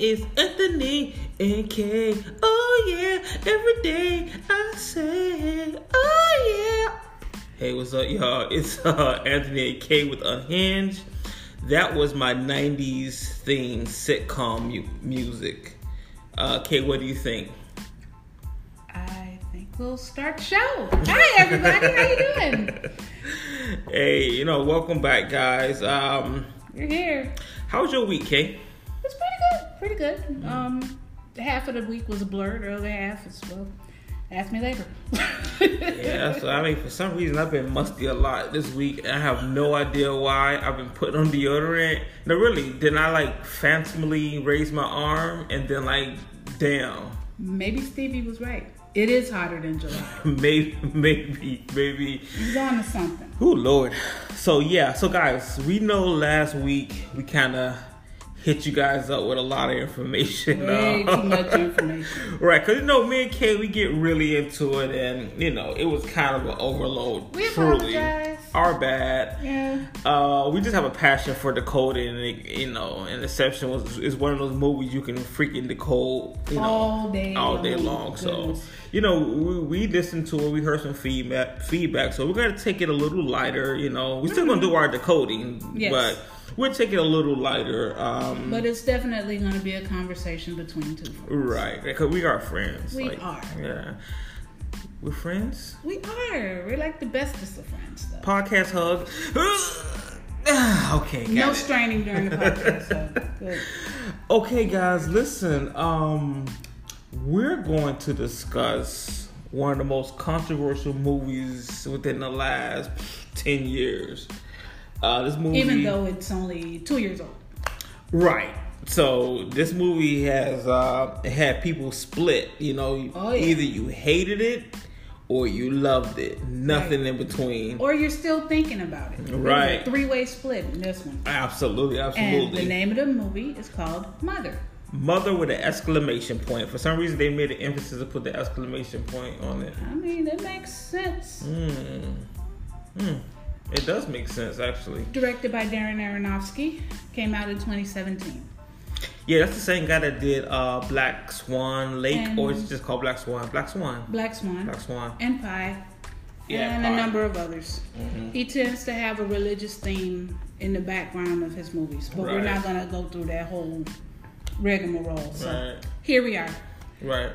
it's Anthony and Kay. Oh yeah, every day I say, oh yeah. Hey, what's up, y'all? It's uh, Anthony and Kay with Unhinged. That was my '90s theme sitcom mu- music. Uh, Kay, what do you think? I think we'll start the show. Hi, everybody. How you doing? Hey, you know, welcome back, guys. Um, You're here. how was your week, Kay? It's pretty good. Pretty good. Um, half of the week was a blur. The other half is well. Ask me later. Yeah, so I mean, for some reason, I've been musty a lot this week. I have no idea why. I've been putting on deodorant. No, really, then I like phantomly raise my arm and then like, damn, Maybe Stevie was right. It is hotter than July. maybe, maybe, maybe. He's on to something. Oh Lord. So yeah, so guys, we know last week we kind of hit you guys up with a lot of information. Way uh, too much information. Right, because you know, me and Kay, we get really into it, and you know, it was kind of an overload. We truly, apologize. our bad. Yeah. Uh, we just have a passion for decoding, and it, you know, and Inception was is one of those movies you can freaking decode, you know, All day all day long. So, you know, we, we listened to it, we heard some feedback, feedback. So we're gonna take it a little lighter. You know, we're still gonna do our decoding, Yes. but we'll take it a little lighter. Um, But it's definitely going to be a conversation between two folks. Right, because we are friends. We like, are. Yeah, we're friends. We are. We're like the bestest of friends, though. Podcast hug. okay, No it. straining during the podcast. So good. Okay, guys, listen. Um, we're going to discuss one of the most controversial movies within the last ten years. Uh, this movie, Even though it's only two years old. Right. So this movie has uh had people split, you know, Oh, yeah. either you hated it or you loved it. Nothing Right. in between. Or you're still thinking about it. Right. Three way split in this one. Absolutely, absolutely. And the name of the movie is called Mother. Mother with an exclamation point. For some reason they made an emphasis to put the exclamation point on it. I mean, it makes sense. Hmm. Hmm. It does make sense actually. Directed by Darren Aronofsky. Came out in 2017. Yeah, that's the same guy that did uh Black Swan Lake And- or it's just called Black Swan. Black Swan. Black Swan. Black Swan. And Pi. Yeah, and a number of others. Mhm. He tends to have a religious theme in the background of his movies. But we're not going to go through that whole rigmarole. So Right. here we are. Right.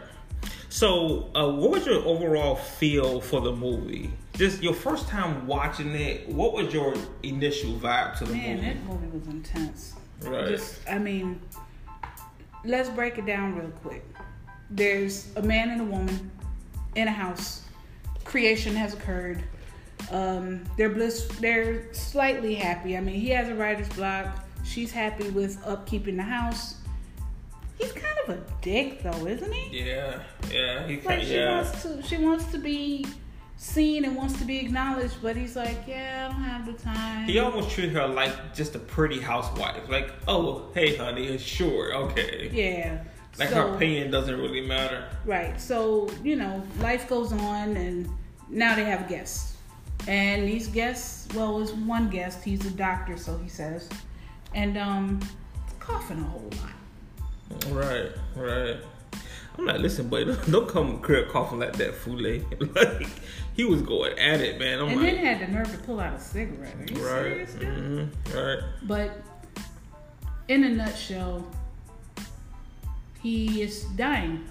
So, uh, what was your overall feel for the movie? Just your first time watching it. What was your initial vibe to the Man, movie? Man, that movie was intense. Right. Just, I mean, let's break it down real quick. There's a man and a woman in a house. Creation has occurred. Um, they're bliss. They're slightly happy. I mean, he has a writer's block. She's happy with upkeeping the house. He's kind of a dick, though, isn't he? yeah, yeah, he Like she yeah. wants to. She wants to be seen and wants to be acknowledged, but he's like, yeah, I don't have the time. He almost treated her like just a pretty housewife. Like, oh, hey, honey, sure, okay. Yeah. Like so, her opinion doesn't really matter. Right. So, you know, life goes on and now they have guests. And these guests, well, it's one guest, he's a doctor, so he says. And um coughing a whole lot. Right, right. I'm like, listen, buddy, don't come crib coughing like that, Fule. like, he was going at it, man. I'm and like, then had the nerve to pull out a cigarette. Are you right, serious, dude? mhm, right. But in a nutshell, he is dying.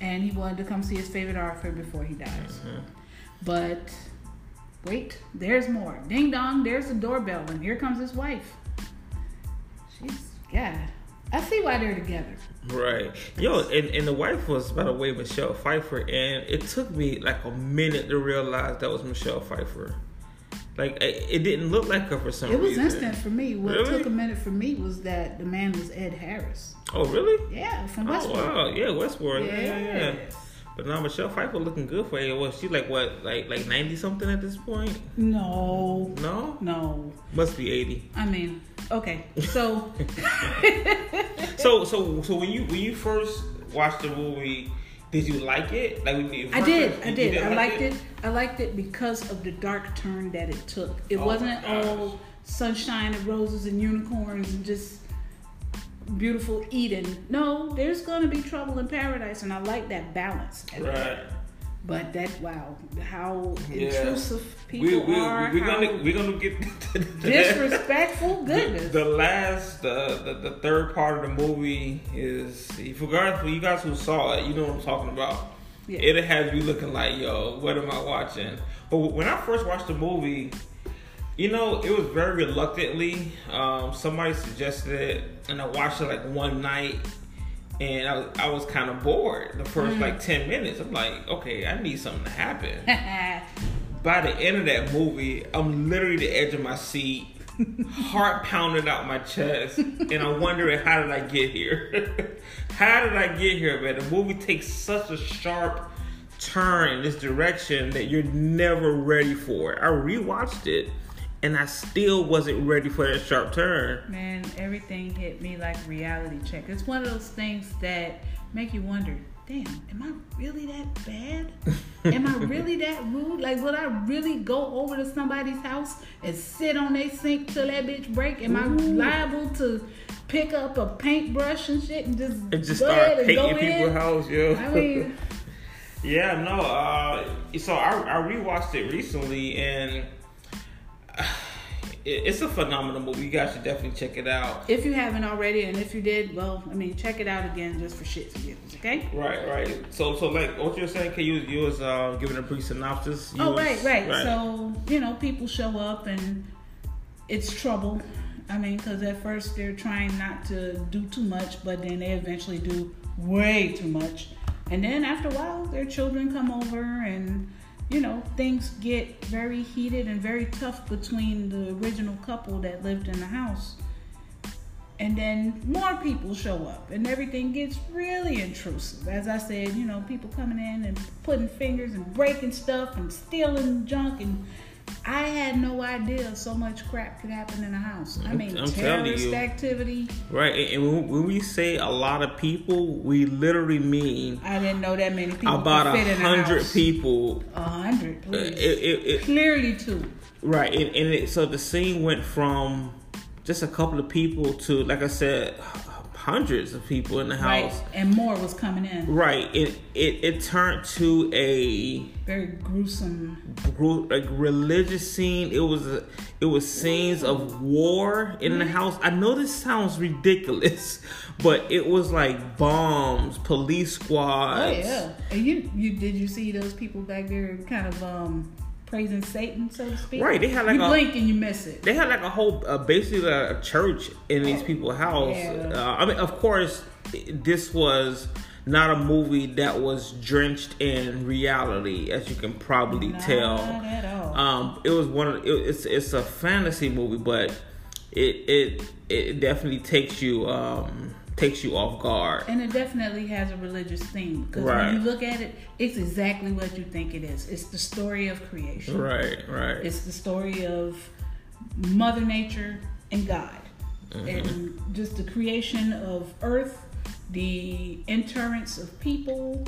And he wanted to come see his favorite author before he dies. Mhm. But wait, there's more. Ding dong, there's the doorbell, and here comes his wife. She's God. I see why they're together. Right. Yo, and, and the wife was, by the way, Michelle Pfeiffer, and it took me like a minute to realize that was Michelle Pfeiffer. Like, it, it didn't look like her for some reason. It was reason. instant for me. What Really? took a minute for me was that the man was Ed Harris. Oh, really? Yeah, from oh, Westworld. Oh, wow. Yeah, Westworld. Yeah, yeah, yeah. But now Michelle Pfeiffer looking good for you. Was she like what, like like ninety something at this point? No, No, no. must be eighty. I mean, okay. So So so so when you when you first watched the movie, did you like it? Like when you I did. I did. I like liked it? I liked it because of the dark turn that it took. It Oh, wasn't all sunshine and roses and unicorns and just beautiful Eden. No, there's gonna be trouble in paradise, and I like that balance. Right. But that wow, how Yeah. intrusive people we are, we how gonna we gonna get disrespectful. Goodness. the last, the, the the third part of the movie is, if you guys, for you guys who saw it, you know what I'm talking about. Yeah. It'll have you looking like, yo, what am I watching? But when I first watched the movie, you know, it was very reluctantly. Um, somebody suggested it, and I watched it like one night, and I was, I was kind of bored the first Mm. like ten minutes. I'm like, okay, I need something to happen. By the end of that movie, I'm literally the edge of my seat, heart pounding out my chest, and I'm wondering how did I get here? how did I get here, man? The movie takes such a sharp turn in this direction that you're never ready for it. I rewatched it, and I still wasn't ready for that sharp turn. Man, everything hit me like reality check. It's one of those things that make you wonder, damn, am I really that bad? am I really that rude? Like, would I really go over to somebody's house and sit on their sink till that bitch break? Am I liable to pick up a paintbrush and shit and just, And just start ahead and go painting in? people's house, yo. I mean, Yeah, no. Uh, so I, I rewatched it recently, and it's a phenomenal movie. You guys should definitely check it out. if you haven't already, and if you did, well, I mean, check it out again just for shits and giggles, okay? Right, right. So, so like what you were saying, can you you was uh, giving a brief synopsis? You Oh, was- right, right, So, you know, people show up and it's trouble. I mean, because at first they're trying not to do too much, but then they eventually do way too much. And then after a while, their children come over and, you know, things get very heated and very tough between the original couple that lived in the house. And then more people show up and everything gets really intrusive. As I said, you know, people coming in and putting fingers and breaking stuff and stealing junk and I had no idea so much crap could happen in a house. I mean, I'm terrorist activity. Right, and- when- we say a lot of people, we literally mean I didn't know that many people about a fit in a hundred people. A hundred, Uh, please. It, it, it, Clearly two. Right, and, and it, so the scene went from just a couple of people to, like I said, hundreds of people in the Right. house. And more was coming in. Right, it it, it turned to a Very gruesome. gro- like religious scene. It was a, it was scenes of war in the house. I know this sounds ridiculous, but it was like bombs, police squads. Oh yeah. And you you did you see those people back there kind of um praising Satan, so to speak? Right, they had like you a- blink and you miss it. They had like a whole, uh, basically a church in these people's house. Yeah. Uh, I mean, of course, this was not a movie that was drenched in reality, as you can probably Not tell. at all. Um, it was one of it, it's it's a fantasy movie, but it it it definitely takes you um takes you off guard. And it definitely has a religious theme because Right. when you look at it, it's exactly what you think it is. It's the story of creation. Right, right. It's the story of Mother Nature and God, Mm-hmm. and just the creation of Earth, the entrance of people,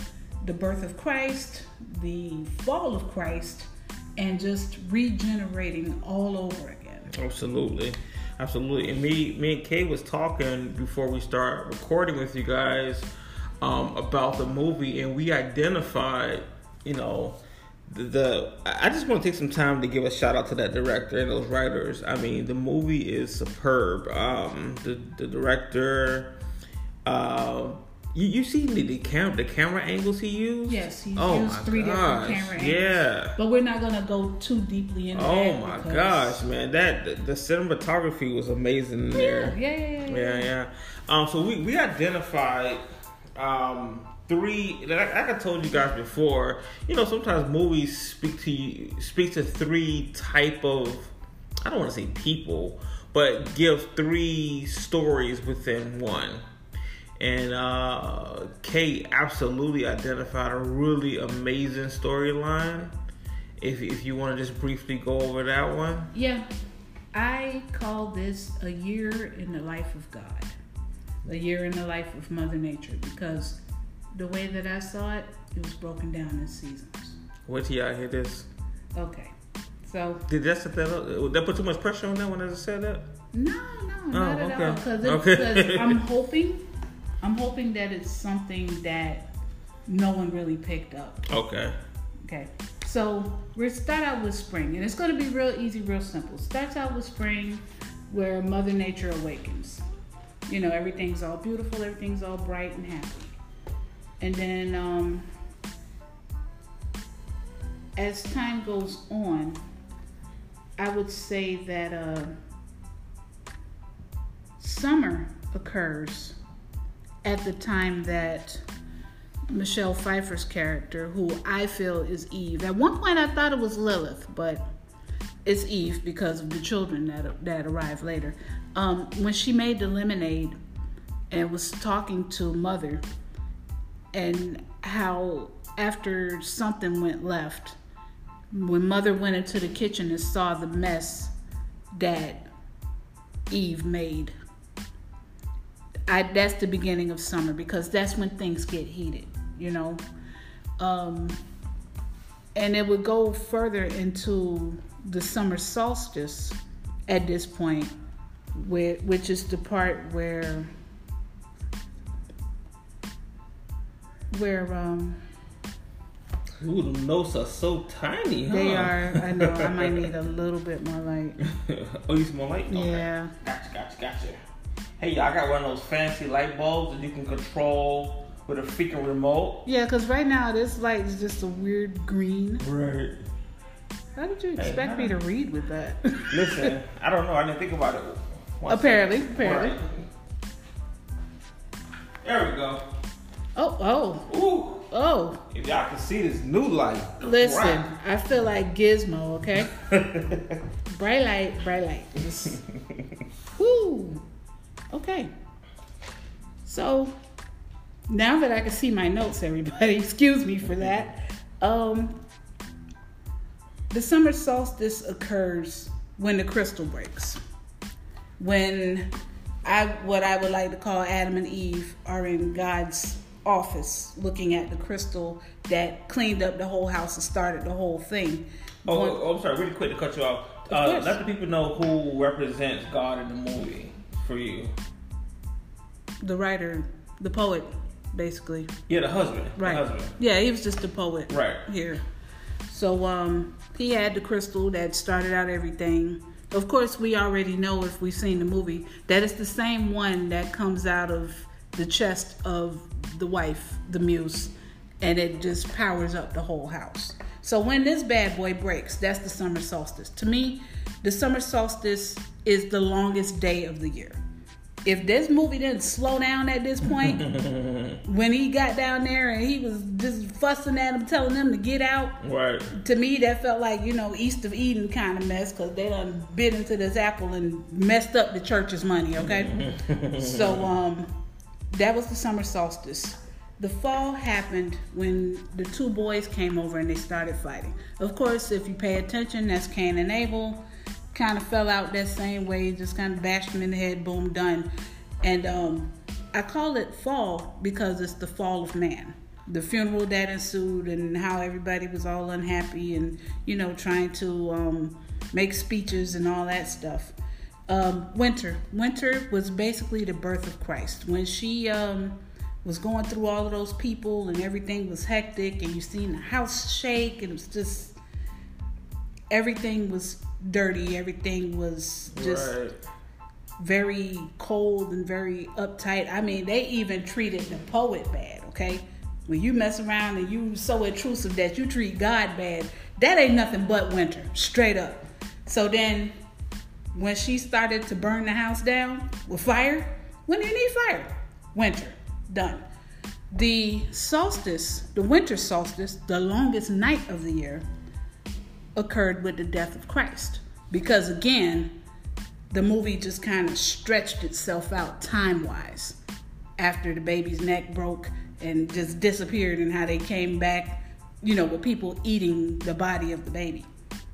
the birth of Christ, the fall of Christ, and just regenerating all over again. Absolutely, absolutely. And me, me and Kay was talking before we start recording with you guys um, about the movie, and we identified, you know, the, the. I just want to take some time to give a shout out to that director and those writers. I mean, the movie is superb. Um, the the director. Uh, you you see the the, cam- the camera angles he used? Yes, he's oh used three gosh. different camera angles. Yeah. But we're not gonna go too deeply into Oh that. my gosh, man! That the, the cinematography was amazing in Yeah, there. yeah, yeah, yeah. Yeah, yeah. Um, so we we identified um three. Like, like I told you guys before, you know, sometimes movies speak to you, speak to three type of. I don't want to say people, but give three stories within one. And uh, Kay absolutely identified a really amazing storyline. If if you want to just briefly go over that one. Yeah, I call this a year in the life of God, a year in the life of Mother Nature, because the way that I saw it, it was broken down in seasons. Wait till y'all hear this. Okay, So Did that set that up? That put too much pressure on that when I just said that? no, no, not at okay. all. Because Okay. I'm hoping, I'm hoping that it's something that no one really picked up. Okay. Okay. So we start out with spring, and it's going to be real easy, real simple. Starts out with spring, where Mother Nature awakens. You know, everything's all beautiful, everything's all bright and happy. And then, um, as time goes on, I would say that uh, summer occurs at the time that Michelle Pfeiffer's character, who I feel is Eve. At one point, I thought it was Lilith, but it's Eve because of the children that that arrived later. Um, when she made the lemonade and was talking to Mother, and how after something went left, when Mother went into the kitchen and saw the mess that Eve made. I, that's the beginning of summer because that's when things get heated, you know. Um, and it would go further into the summer solstice at this point, where, which is the part where where um, Ooh, the notes are so tiny, huh? they are. I know I might need a little bit more light. oh, you some more light? Okay. Yeah. Gotcha, gotcha, gotcha. Hey, y'all, I got one of those fancy light bulbs that you can control with a freaking remote. Yeah, because right now this light is just a weird green. Right. How did you Hey, expect me to read with that? Listen, I don't know. I didn't think about it. One apparently, second. apparently. Right. There we go. Oh, oh, Ooh, oh. if y'all can see this new light. Listen. I feel like Gizmo, okay? bright light, bright light. Just, whoo. Okay. So now that I can see my notes, everybody, excuse me for that. Um, the summer solstice occurs when the crystal breaks. When I what I would like to call Adam and Eve are in God's office looking at the crystal that cleaned up the whole house and started the whole thing. Oh, One- oh, I'm sorry. Really quick to cut you off. Uh, let the people know who represents God in the movie for you. the writer, the poet, basically. Yeah, the husband. Right. The husband. Yeah, he was just a poet. Right. Here. So um he had the crystal that started out everything. Of course we already know if we've seen the movie that it's the same one that comes out of the chest of the wife, the muse, and it just powers up the whole house. So when this bad boy breaks, that's the summer solstice. To me, the summer solstice is the longest day of the year. If this movie didn't slow down at this point, when he got down there and he was just fussing at him, telling them to get out, Right. to me that felt like you know East of Eden kind of mess because they done bit into this apple and messed up the church's money. Okay, so um, that was the summer solstice. The fall happened when the two boys came over and they started fighting. Of course, if you pay attention, that's Cain and Abel. Kind of fell out that same way, just kind of bashed him in the head, boom, done. And um, I call it fall because it's the fall of man. The funeral that ensued and how everybody was all unhappy and, you know, trying to um, make speeches and all that stuff. Um, winter. Winter was basically the birth of Christ. When she um, was going through all of those people and everything was hectic and you seen the house shake and it was just everything was dirty. Everything was just right. very cold and very uptight. I mean they even treated the poet bad okay? When you mess around and you so intrusive that you treat god bad that ain't nothing but winter straight up. So then when she started to burn the house down with fire when do you need fire? Winter done. The solstice the winter solstice the longest night of the year occurred with the death of Christ. Because again, the movie just kind of stretched itself out time wise after the baby's neck broke and just disappeared, and how they came back, you know, with people eating the body of the baby.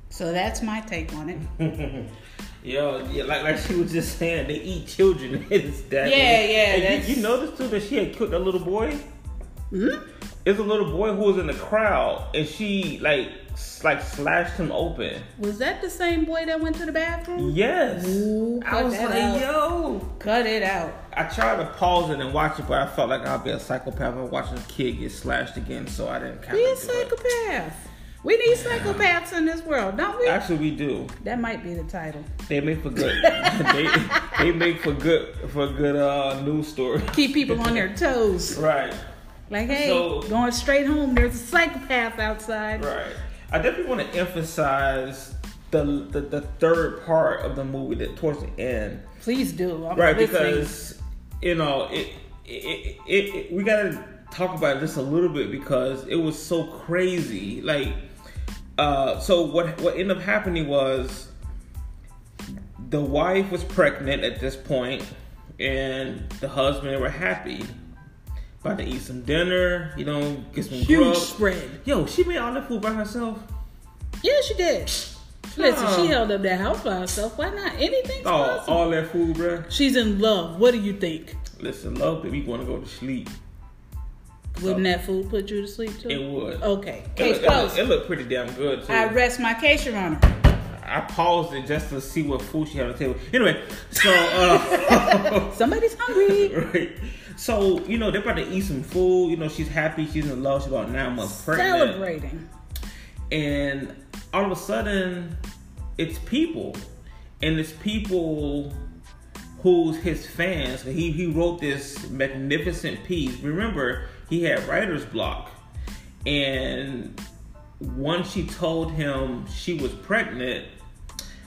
So that's my take on it. Yo, yeah, like like she was just saying, they eat children. It's that. Yeah, yeah, Hey, that's- you, you noticed too that she had killed that little boy. Hmm? It's a little boy who was in the crowd, and she like like slashed him open. Was that the same boy that went to the bathroom? Yes. Ooh, I was like, out. yo. Cut it out. I tried to pause it and watch it, but I felt like I'd be a psychopath watching a kid get slashed again, so I didn't kind Be a do it. psychopath. We need psychopaths in this world, don't we? Actually, we do. That might be the title. They make for good. they, they make for good for good uh, news story. Keep people on their toes. Right. Like, hey, So- going straight home, there's a psychopath outside. Right. I definitely want to emphasize the, the the third part of the movie that towards the end. Please do. I'm right listening. because you know it it, it, it we gotta talk about it just a little bit because it was so crazy like uh so what what ended up happening was the wife was pregnant at this point and the husband were happy about to eat some dinner you know get some Huge grub. spread. yo she made all that food by herself Yeah, she did. Listen, she held up that house by herself. Why not? Anything? oh possible. all that food bruh She's in love. What do you think? listen love that we want to go to sleep Wouldn't that food put you to sleep too? it would Okay. It Case looked, it, closed. looked, it looked pretty damn good too. I I, rest my case, Your Honor. Paused it just to see what food she had on the table. Anyway, so uh, Somebody's hungry. right. So you know they're about to eat some food. You know she's happy. She's in love. She's about nine months pregnant. Celebrating. And all of a sudden, it's people, and it's people who's his fans. He he wrote this magnificent piece. Remember, he had writer's block, and once she told him she was pregnant,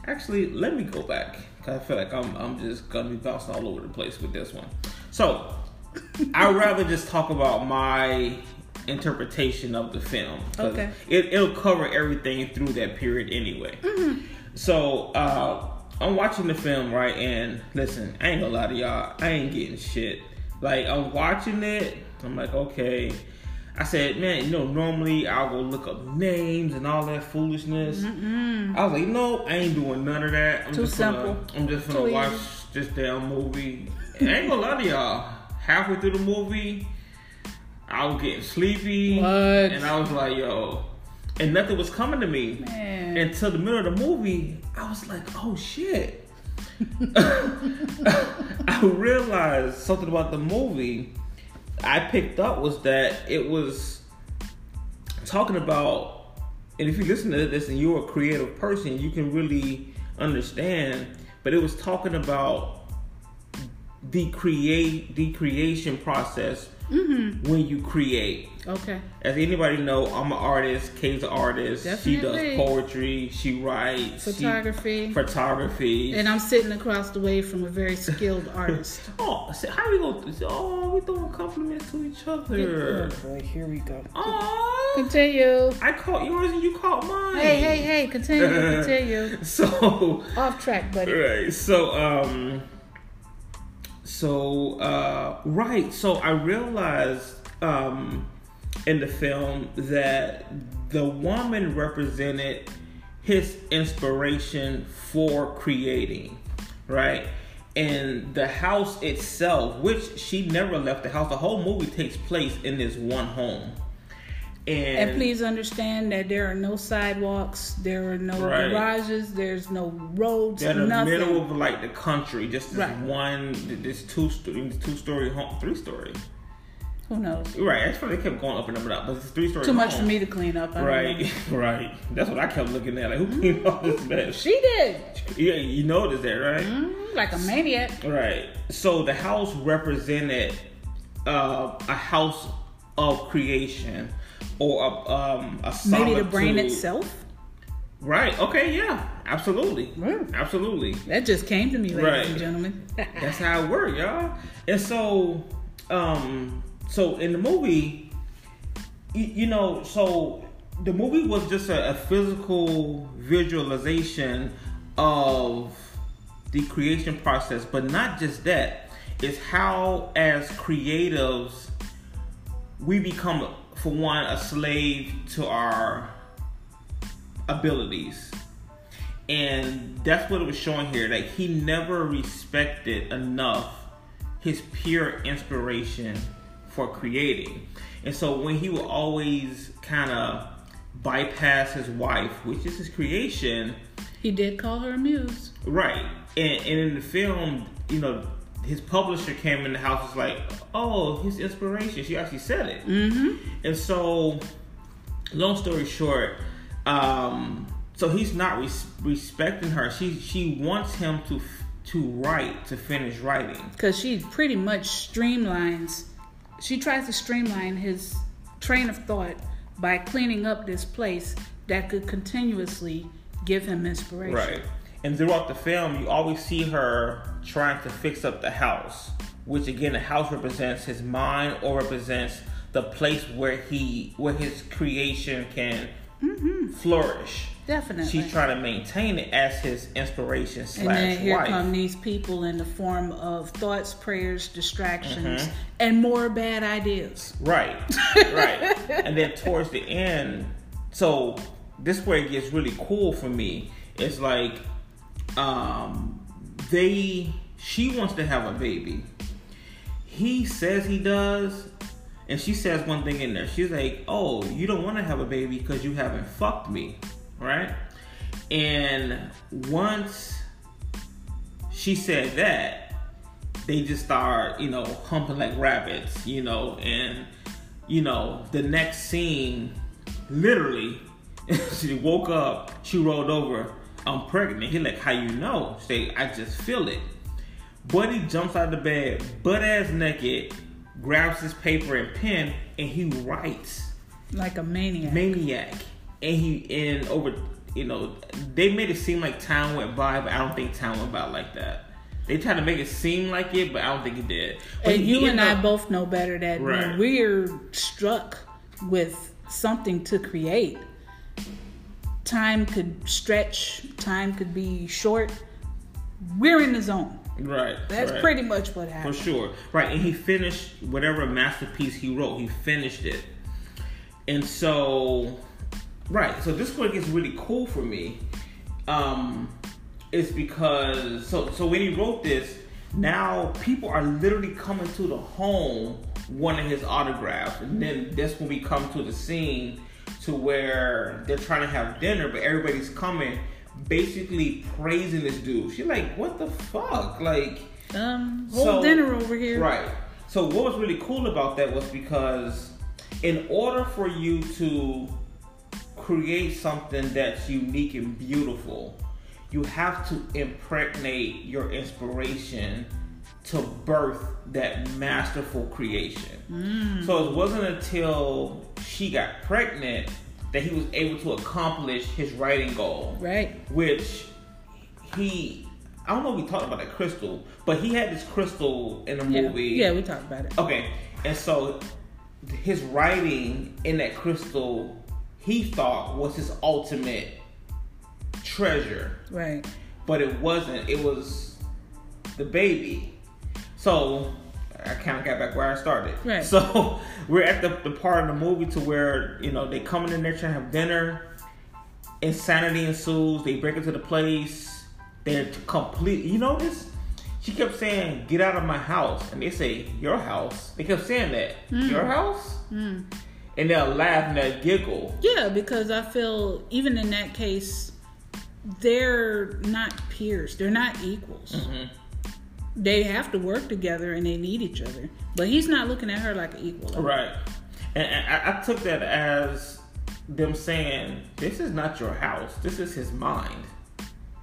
actually, let me go back. 'cause I feel like I'm I'm just gonna be bouncing all over the place with this one. So I'd rather just talk about my interpretation of the film. Okay. It, it'll cover everything through that period anyway. So uh, I'm watching the film, right? And listen, I ain't gonna lie to y'all, I ain't getting shit. Like I'm watching it, I'm like, okay. I said, man, you know, normally I'll go look up names and all that foolishness. I was like, no, I ain't doing none of that. I'm Too just gonna, simple. I'm just gonna Too watch easy. this damn movie. And I ain't gonna lie to y'all. Halfway through the movie, I was getting sleepy, What? and I was like, yo, and nothing was coming to me Man. until the middle of the movie. I was like, oh shit. I realized something about the movie I picked up was that it was talking about, and if you listen to this and you're a creative person, you can really understand. But it was talking about the create the creation process when you create. Okay. As anybody know, I'm an artist. Kay's an artist. She does poetry. She writes. she- Photography. photography. And I'm sitting across the way from a very skilled artist. oh, so how we gonna? Oh, we throwing compliments to each other. boy, here we go. Oh, Continue. I caught yours and you caught mine. Hey, hey, hey, continue, continue. So, Off track, buddy. right. So, um, so uh, right. So I realized um in the film that the woman represented his inspiration for creating, right? And the house itself, which she never left the house, the whole movie takes place in this one home. And, And please understand that there are no sidewalks, there are no Right. garages, there's no roads, they're in the middle of like the country, just this Right. one, this two, two story home, three story. Who knows? Right, that's why they kept going up and up and up, but it's three story. Too much for me to clean up. I. Right, right. That's what I kept looking at. Like, who cleaned all this mess? She did. Yeah, you noticed that, right? Mm, like a maniac. Right. So the house represented uh, a house of creation or a, um, a Maybe the brain itself. Right. Okay. Yeah. Absolutely. Mm. Absolutely. That just came to me, ladies Right. and gentlemen. That's how it works, y'all. And so, um, so in the movie, you, you know, so the movie was just a, a physical visualization of the creation process, but not just that. It's how, as creatives, we become, for one, a slave to our abilities. And that's what it was showing here that he never respected enough his pure inspiration for creating. And so when he would always kind of bypass his wife, which is his creation. He did call her a muse. Right. And, and in the film, you know, his publisher came in the house was like, oh, his inspiration. She actually said it. Mm-hmm. And so, long story short, um, so he's not res- respecting her. She she wants him to f- to write to finish writing. Because she pretty much streamlines, she tries to streamline his train of thought by cleaning up this place that could continuously give him inspiration. Right. And throughout the film, you always see her trying to fix up the house, which again, the house represents his mind or represents the place where he, where his creation can flourish. Definitely. She's trying to maintain it as his inspiration and then slash here wife. come these people in the form of thoughts, prayers, distractions, Mm-hmm. and more bad ideas. Right, right. and then towards the end, so this is where it gets really cool for me. It's like, um, they, she wants to have a baby. He says he does, and she says one thing in there. She's like, "Oh, you don't want to have a baby because you haven't fucked me, right?" And once she said that, they just start, you know, humping like rabbits, you know, and you know, the next scene, literally, she woke up, she rolled over, I'm pregnant. He like, how you know? Say, I just feel it. Buddy jumps out of the bed, butt ass naked, grabs his paper and pen, and he writes Like a maniac. maniac. And he and over, you know, they made it seem like time went by, but I don't think time went by like that. They tried to make it seem like it, but I don't think it did. But and you and ended I both know better that Right. when we're struck with something to create, time could stretch, time could be short. We're in the zone. right. That's right. pretty much what happened. For sure. Right. And he finished whatever masterpiece he wrote, he finished it. And so, right. So this one gets really cool for me. Um, is because, so, so when he wrote this, now people are literally coming to the home wanting his autograph. And then that's when we come to the scene to where they're trying to have dinner, but everybody's coming basically praising this dude. She's like, what the fuck? Like, Um, whole So- dinner over here. Right. So what was really cool about that was because in order for you to create something that's unique and beautiful, you have to impregnate your inspiration to birth that masterful creation. Mm. So it wasn't until she got pregnant that he was able to accomplish his writing goal Right. which he I don't know if we talked about that crystal, but he had this crystal in the Yeah. movie. Yeah, we talked about it. Okay, and so his writing in that crystal, he thought was his ultimate treasure, Right. but it wasn't. It was the baby. So I kind of got back where I started. Right. So we're at the, the part of the movie to where you know they coming in there trying to have dinner. Insanity ensues. They break into the place. They're complete. You notice? She kept saying, "Get out of my house," and they say, "Your house." They kept saying that, "Your house," and they'll laugh and they'll giggle. Yeah, because I feel even in that case, they're not peers. They're not equals. Mm-hmm. They have to work together and they need each other. But he's not looking at her like an equal. Right. And, and I, I took that as them saying, "This is not your house. This is his mind.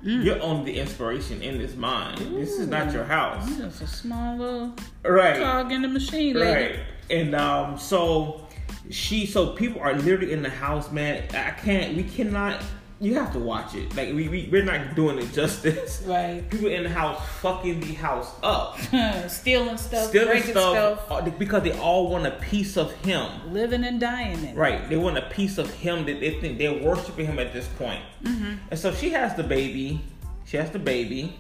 You're only the inspiration in his mind. This is not your house." You're a small little Right. cog in the machine, lady. Right. And um, so she, so people are literally in the house, man. I can't. We cannot. You have to watch it. Like we, we we're not doing it justice. Right. People in the house fucking the house up, Stealing stuff, stealing breaking stuff, stuff, uh, because they all want a piece of him. living and dying in it. Right. They want a piece of him that they think they're worshiping him at this point. And so she has the baby. She has the baby.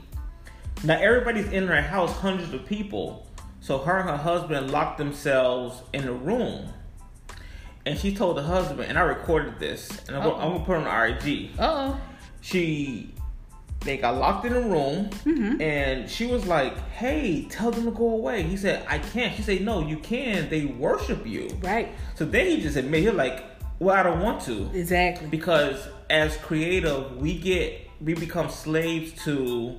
Now everybody's in her house, hundreds of people. So her and her husband locked themselves in a room. And she told the husband, and I recorded this, and I'm, gonna, I'm gonna put it on. Uh oh. She, they got locked in a room, and she was like, "Hey, tell them to go away." He said, "I can't." She said, "No, you can. They worship you." Right. So then he just admitted, he's like, Well, I don't want to Exactly. because as creative, we get we become slaves to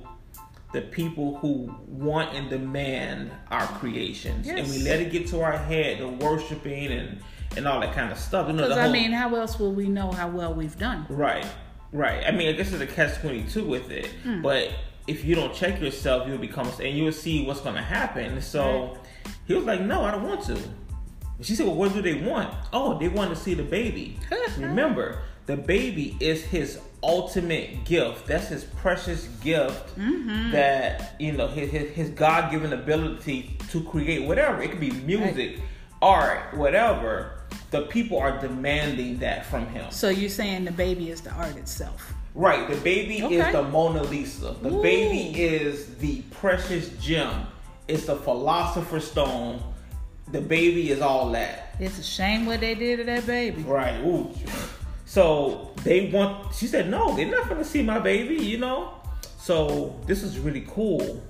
the people who want and demand our creations, and we let it get to our head, the worshiping and and all that kind of stuff. You know, Because I whole- mean, how else will we know how well we've done? Right, right. I mean, I guess it's a catch twenty two with it, Hmm. but if you don't check yourself, you'll become and you'll see what's going to happen. So he was like, "No, I don't want to." She said, "Well, what do they want? Oh, they want to see the baby. Remember, the baby is his ultimate gift. That's his precious gift. Mm-hmm. That you know, his his, his God given ability to create whatever. It could be music, art, whatever." The people are demanding that from him. So you're saying the baby is the art itself? Right, the baby Okay. is the Mona Lisa. The Ooh. baby is the precious gem. It's the philosopher's stone. The baby is all that. It's a shame what they did to that baby. Right. Ooh. So they want. She said, "No, they're not gonna see my baby." You know. So this is really cool.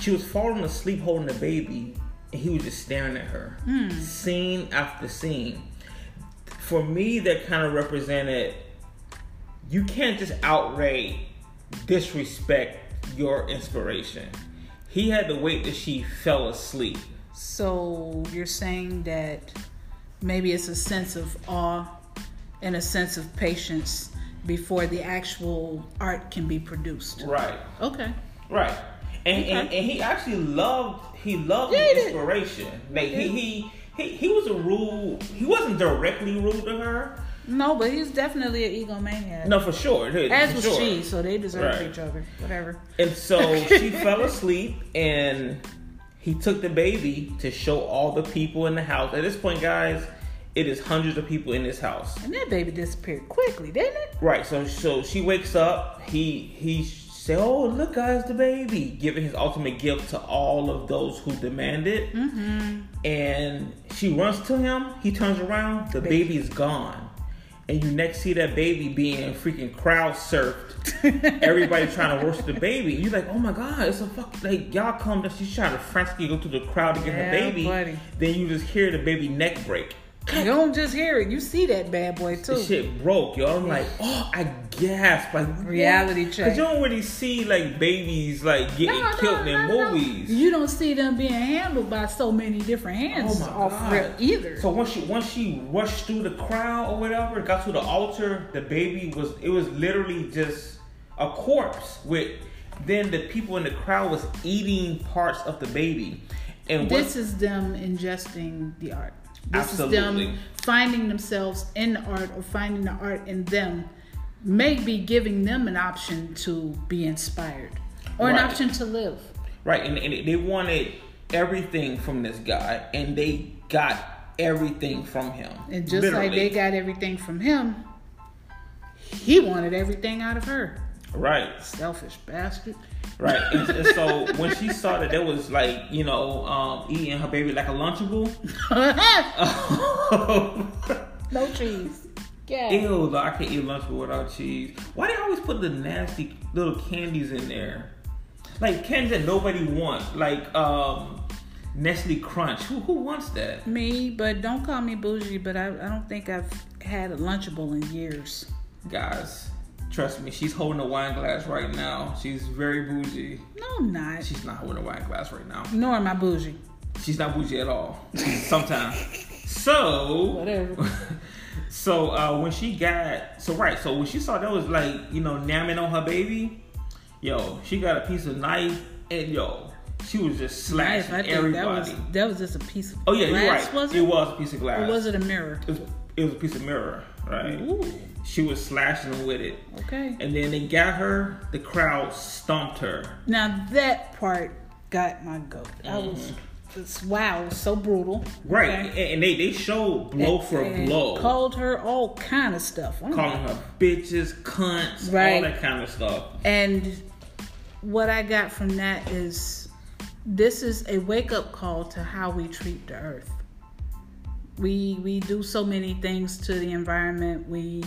She was falling asleep holding the baby, he was just staring at her, hmm. scene after scene. For me, that kind of represented. You can't just outright disrespect your inspiration. He had to wait till she fell asleep. So you're saying that maybe it's a sense of awe and a sense of patience before the actual art can be produced. Right. Okay. Right. And, Okay. and and he actually loved he loved Yeah, the inspiration. Like he, he he he was a rude he wasn't directly rude to her. No, but he's definitely an egomaniac. No, for sure. As for was sure. she, so they deserve Right. each other. Whatever. And so she fell asleep and he took the baby to show all the people in the house. At this point, guys, it is hundreds of people in this house. And that baby disappeared quickly, didn't it? Right. So so she wakes up. He he say, "Oh look, guys, the baby," giving his ultimate gift to all of those who demand it. Mm-hmm. And she runs to him. He turns around. The baby is gone. And you next see that baby being freaking crowd surfed. Everybody trying to worship the baby. You're like, oh my god, it's a fuck. Like y'all come. She's trying to frantically go through the crowd to get Yeah, her baby. buddy. Then you just hear the baby neck break. You don't just hear it; you see that bad boy too. The shit broke, yo. I'm like, oh, I gasp. Like Reality check. Cause you don't really see like babies like getting No, killed in no, no. movies. You don't see them being handled by so many different hands Oh my off God. rip either. So once she once she rushed through the crowd or whatever, got to the altar, the baby was it was literally just a corpse with then the people in the crowd was eating parts of the baby. And this is them ingesting the art. This is them finding themselves in the art or finding the art in them, maybe giving them an option to be inspired or an option to live. right, and, and they wanted everything from this guy and they got everything from him. And just like they got everything from him, he wanted everything out of her. Right. Selfish bastard. Right. And, and so when she saw that there was like, you know, um, eating her baby like a Lunchable. no cheese. Yeah. Ew, though, I can't eat Lunchable without cheese. Why do they always put the nasty little candies in there? Like candies that nobody wants. Like um, Nestle Crunch. Who who wants that? Me, but don't call me bougie, but I, I don't think I've had a Lunchable in years. Guys, trust me, she's holding a wine glass right now. She's very bougie. No, I'm not. She's not holding a wine glass right now. Nor am I bougie. She's not bougie at all. Sometimes. So Whatever. So uh, when she got so right, so when she saw that was like you know namming on her baby, yo, she got a piece of knife and yo, she was just slashing I think everybody. that was that was just a piece of oh yeah, glass, you're right. Was it? it? was a piece of glass. Or was it a mirror? It was, it was a piece of mirror, right? Ooh, She was slashing them with it, okay. and then they got her. The crowd stomped her. Now that part got my goat. I was, Mm-hmm. it's, wow, it was so brutal. Right, Okay. and, and they they showed blow for And blow, Called her all kind of stuff. Calling her bitches, cunts, all that kind of stuff. And what I got from that is this is a wake up call to how we treat the earth. We we do so many things to the environment. We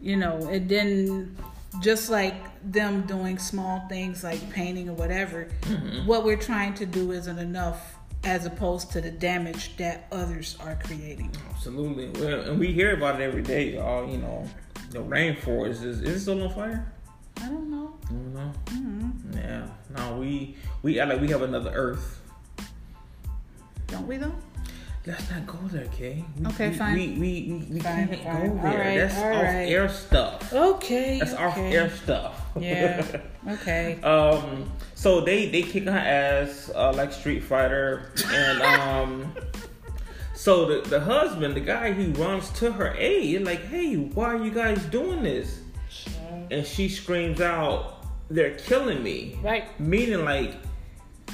you know, and then just like them doing small things like painting or whatever, what we're trying to do isn't enough as opposed to the damage that others are creating. Absolutely. Well, and we hear about it every day, y'all. You know, the rainforest is is it still on fire? I don't know. I don't know. Mm-hmm. Yeah. No, we we like we have another Earth. Don't we though? Let's not go there, Kay. We, Okay, we, fine. We we we, we Fine, can't fine. go there. right, That's all off right. air stuff. Okay. That's okay. off air stuff. Yeah. Okay. um. So they they kicking her ass uh, like Street Fighter, and um. So the the husband, the guy who runs to her aid, like, hey, why are you guys doing this? And she screams out, "They're killing me!" Right. Meaning, like,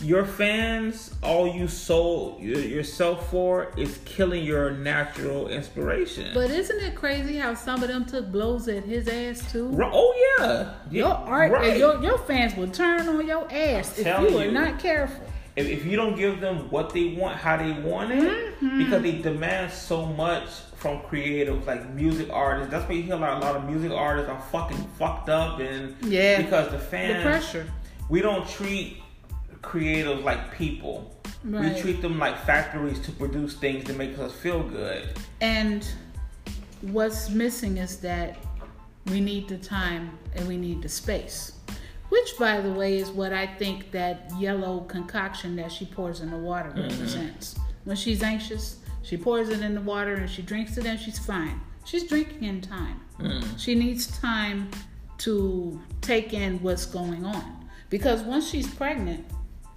your fans, all you sold yourself for, is killing your natural inspiration. But isn't it crazy how some of them took blows at his ass too? Oh yeah, Your art, right. your your fans will turn on your ass if you are you. not careful. if, if you don't give them what they want, how they want it, Mm-hmm. because they demand so much from creatives like music artists. That's why you hear like a lot of music artists are fucking fucked up and Yeah. because the fans The pressure. we don't treat creatives like people. Right. We treat them like factories to produce things that make us feel good. And what's missing is that we need the time and we need the space. Which, by the way, is what I think that yellow concoction that she pours in the water mm-hmm. represents. When she's anxious, she pours it in the water and she drinks it and she's fine. She's drinking in time. Mm. She needs time to take in what's going on. Because once she's pregnant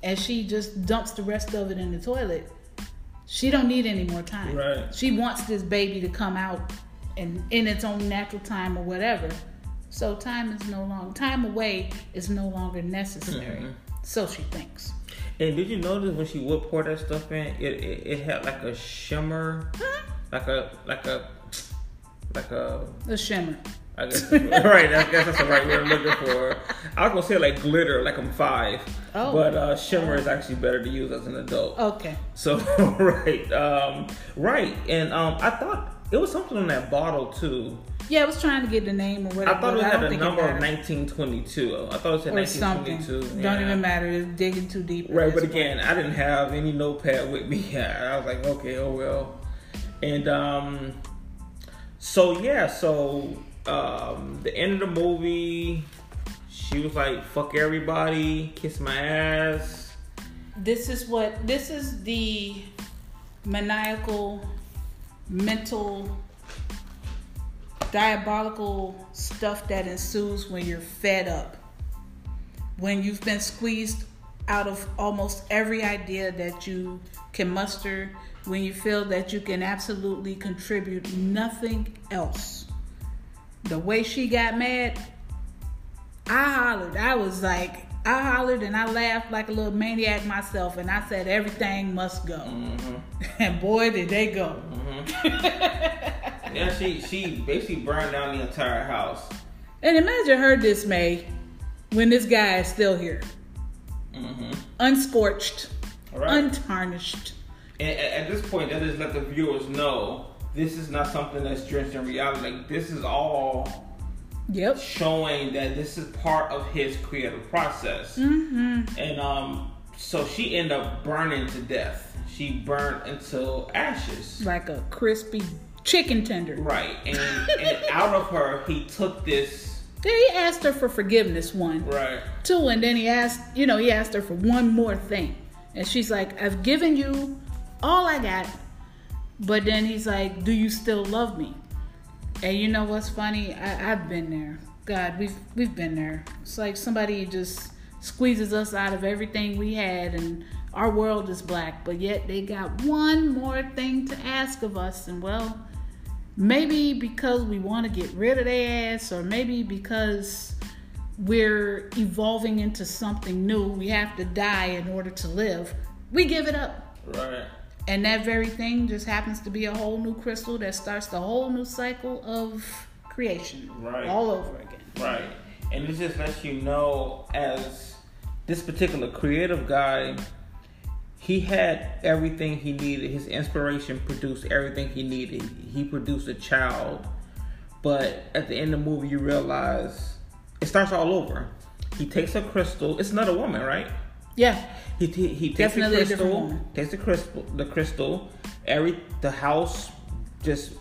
and she just dumps the rest of it in the toilet, she don't need any more time. Right. She wants this baby to come out and in its own natural time or whatever. So time is no longer time away is no longer necessary. Mhm. So she thinks. And did you notice when she would pour that stuff in, it it, it had like a shimmer, like a like a like a a shimmer. I guess right. I guess that's the right word I'm looking for. I was gonna say like glitter, like I'm five, Oh. but uh, shimmer is actually better to use as an adult. Okay. So right, um, right, and um, I thought it was something on that bottle too. Yeah, I was trying to get the name or whatever. I thought it had a number of 1922. I thought it said or something. 1922. Don't even matter. It's digging too deep. Right, but again, I didn't have any notepad with me. I was like, okay, oh well. And um, so yeah, so um, the end of the movie, she was like, "Fuck everybody, kiss my ass." This is what this is the maniacal, mental, diabolical stuff that ensues when you're fed up. When you've been squeezed out of almost every idea that you can muster, when you feel that you can absolutely contribute nothing else. The way she got mad, I hollered. I was like, I hollered and I laughed like a little maniac myself, and I said, everything must go. And boy, did they go. Yeah, she she basically burned down the entire house. And imagine her dismay when this guy is still here, hmm unscorched, right. untarnished. And at, at this point, that just let the viewers know this is not something that's drenched in reality. Like this is all Yep. showing that this is part of his creative process. Mm-hmm. And um, so she ended up burning to death. She burned until ashes. Like a crispy chicken tender. Right. And, and out of her, he took this. Then he asked her for forgiveness, one. Right. Two, and then he asked, you know, he asked her for one more thing. And she's like, I've given you all I got. But then he's like, Do you still love me? And you know what's funny? I, I've been there. God, we've we've been there. It's like somebody just squeezes us out of everything we had and our world is black, but yet they got one more thing to ask of us. And well, maybe because we want to get rid of their ass, or maybe because we're evolving into something new, we have to die in order to live. We give it up. Right. And that very thing just happens to be a whole new crystal that starts the whole new cycle of creation Right. all over again. Right. And it just lets you know, as this particular creative guy, he had everything he needed. His inspiration produced everything he needed. He produced a child. But at the end of the movie, you realize it starts all over. He takes a crystal. It's another woman, right? Yeah. He he, he takes Definitely the crystal, takes the crystal, the crystal. Every the house just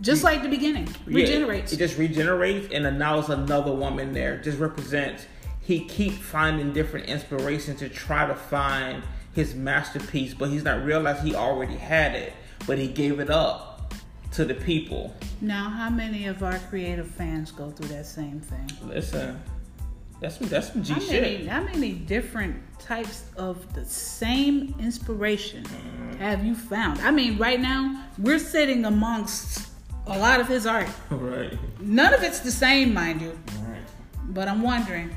Just like the beginning. yeah, Regenerates. it just regenerates, and then now it's another woman there. Just represents. He keep finding different inspirations to try to find his masterpiece, but he's not realized he already had it, but he gave it up to the people. now, how many of our creative fans go through that same thing? Listen, that's some that's some G How shit. many, how many different types of the same inspiration Mm-hmm. have you found? I mean, right now, we're sitting amongst a lot of his art. Right. None of it's the same, mind you. Right. But I'm wondering,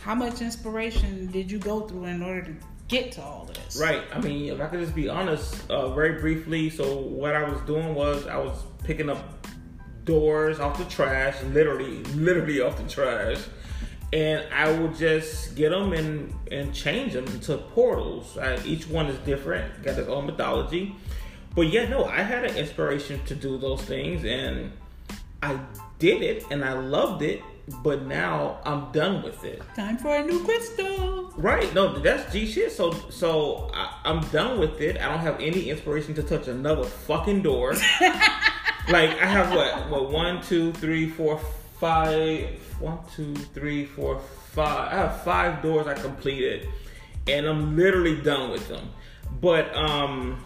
how much inspiration did you go through in order to get to all of this? Right. I mean, if I could just be honest, uh, very briefly. So what I was doing was I was picking up doors off the trash, literally, literally off the trash, and I would just get them and and change them into portals. I, each one is different, got its own mythology. But yeah, no, I had an inspiration to do those things, and I did it, and I loved it. But now I'm done with it. Time for a new crystal. Right. No, that's G shit. So so I, I'm done with it. I don't have any inspiration to touch another fucking door. like I have what what one, two, three, four, five one, two, three, four, five I have five doors I completed and I'm literally done with them. But um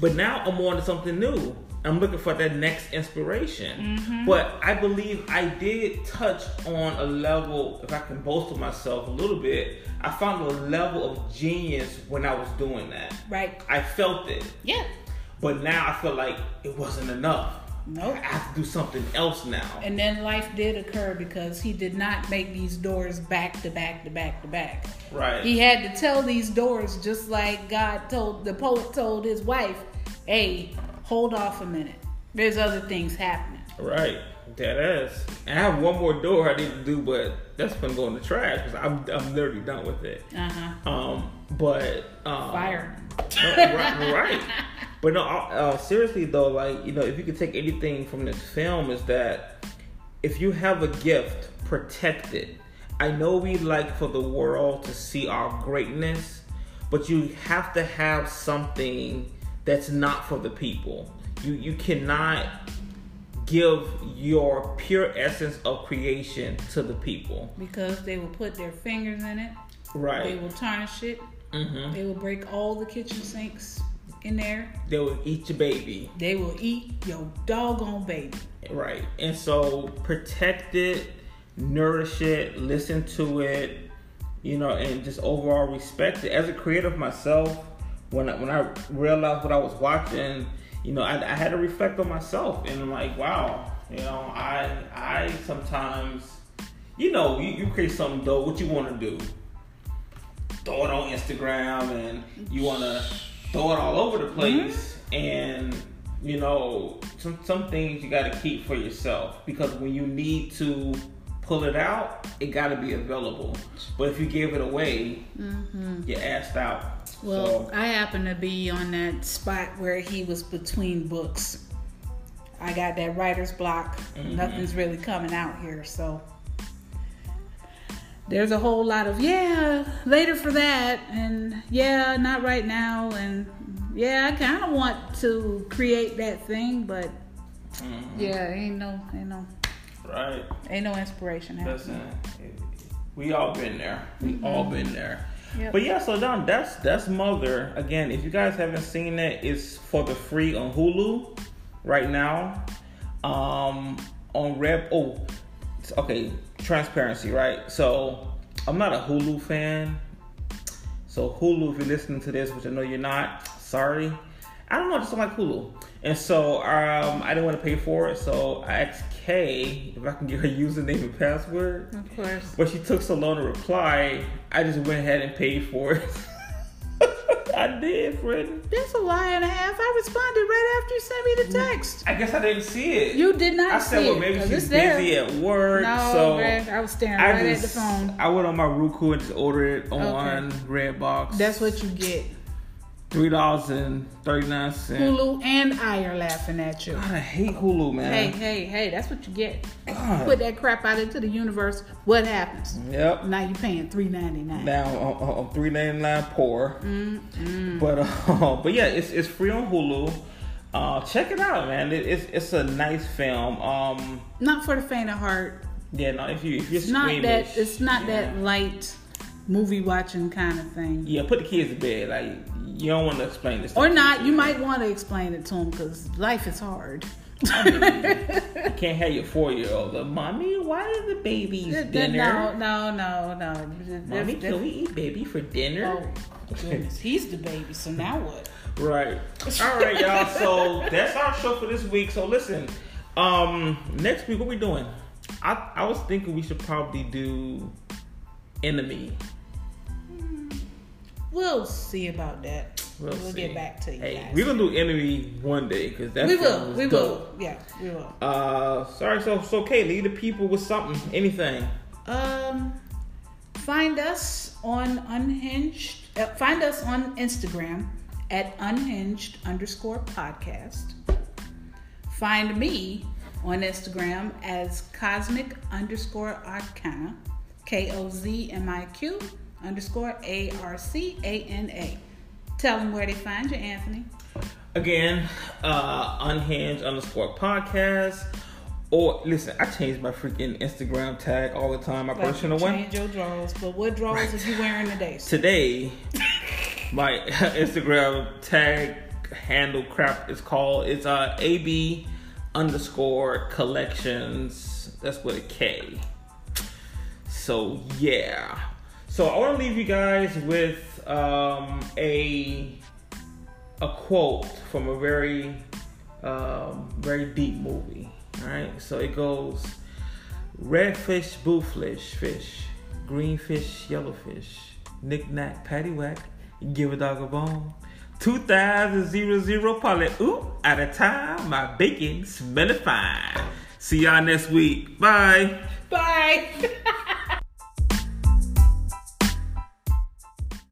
but now I'm on to something new. I'm looking for that next inspiration. But I believe I did touch on a level, if I can boast of myself a little bit, I found a level of genius when I was doing that. Right. I felt it. Yeah. But now I feel like it wasn't enough. Nope. I have to do something else now. And then life did occur because he did not make these doors back to back to back to back. Right. He had to tell these doors just like God told the poet told his wife, "Hey, hold off a minute. There's other things happening." Right. That is. And I have one more door I need to do, but that's gonna go in the trash because I'm I'm literally done with it. Uh huh. Um, but um, Fire. No, right, right. But no, uh, seriously though, like you know, if you could take anything from this film, is that if you have a gift, protect it. I know we like for the world to see our greatness, but you have to have something that's not for the people. You you cannot give your pure essence of creation to the people. Because they will put their fingers in it. Right. They will tarnish it. hmm They will break all the kitchen sinks in there. They will eat your baby. They will eat your doggone baby. Right. And so protect it, nourish it, listen to it, you know, and just overall respect it. As a creative myself, when I, when I realized what I was watching, you know, I, I had to reflect on myself and I'm like, wow, you know, I I sometimes, you know, you, you create something dope, what you want to do? Throw it on Instagram and you want to throw it all over the mm-hmm. place and you know some some things you got to keep for yourself because when you need to pull it out it got to be available. But if you give it away mm-hmm. you're assed out. Well, so, I happen to be on that spot where he was between books. I got that writer's block. Mm-hmm. Nothing's really coming out here, so there's a whole lot of yeah, later for that, and yeah, not right now, and yeah, I kind of want to create that thing, but yeah, ain't no, ain't no, right. Ain't no inspiration listen we all been there. We all been there. Yep. But yeah, so Don, that's that's Mother. Again, if you guys haven't seen it, it's for the free on Hulu right now. Um on Red oh okay, transparency, right? So I'm not a Hulu fan. So Hulu, if you're listening to this, which I know you're not, sorry. I don't know, I just don't like Hulu. And so um, I didn't want to pay for it, so I asked Kay if I can get her username and password. Of course. But she took so long to reply, I just went ahead and paid for it. I did, friend. That's a lie and a half. I responded right after you sent me the text. I guess I didn't see it. You did not I said, see well, it, maybe 'cause she's it's there. busy at work. No, so man, I was staring I right just, at the phone. I went on my Roku and just ordered it on Redbox. That's what you get. Three dollars and thirty nine cents. Hulu and I are laughing at you. God, I hate Hulu, man. hey, hey, hey! that's what you get. God. Put that crap out into the universe. What happens? Yep. Now you're paying three ninety nine. Now on, on three ninety nine poor. Mm-hmm. But uh, but yeah, it's it's free on Hulu. Uh, check it out, man. It, it's it's a nice film. Um, Not for the faint of heart. yeah, no, if you if you're It's not that. It's not yeah. that light movie watching kind of thing. Yeah, put the kids to bed. Like you don't want to explain this. Or not. You might want to explain it to them because life is hard. You can't have your four year old. Mommy, why is the baby's dinner? No, no, no, no. Mommy, can we eat baby for dinner? Oh goodness, he's the baby. So now what? Right. All right, y'all. So that's our show for this week. So listen, um, next week what we doing? I I was thinking we should probably do enemy. We'll see about that. We'll, We'll, get back to you Hey, guys. we're gonna do enemy one day because that we will. We dope. will. Yeah, we will. Uh, sorry. So so okay. Lead the people with something, anything. Um, find us on Unhinged. Uh, find us on Instagram at unhinged underscore podcast. Find me on Instagram as cosmic underscore arcana, K O Z M I Q underscore A R C A N A. Tell them where they find you, Anthony. Again, uh, unhinged underscore podcast. Or listen, I change my freaking Instagram tag all the time. My Like, personal one. Change your drawers, but what drawers are you wearing today? Today, my Instagram tag handle crap is called it's uh AB underscore collections. That's with a K. So yeah. So I want to leave you guys with um, a a quote from a very um, very deep movie. All right. So it goes: red fish, blue fish, fish, green fish, yellow fish, knick knack, patty whack, give a dog a bone. 2000 zero probably ooh at a time my bacon smelling fine. See y'all next week. Bye. Bye.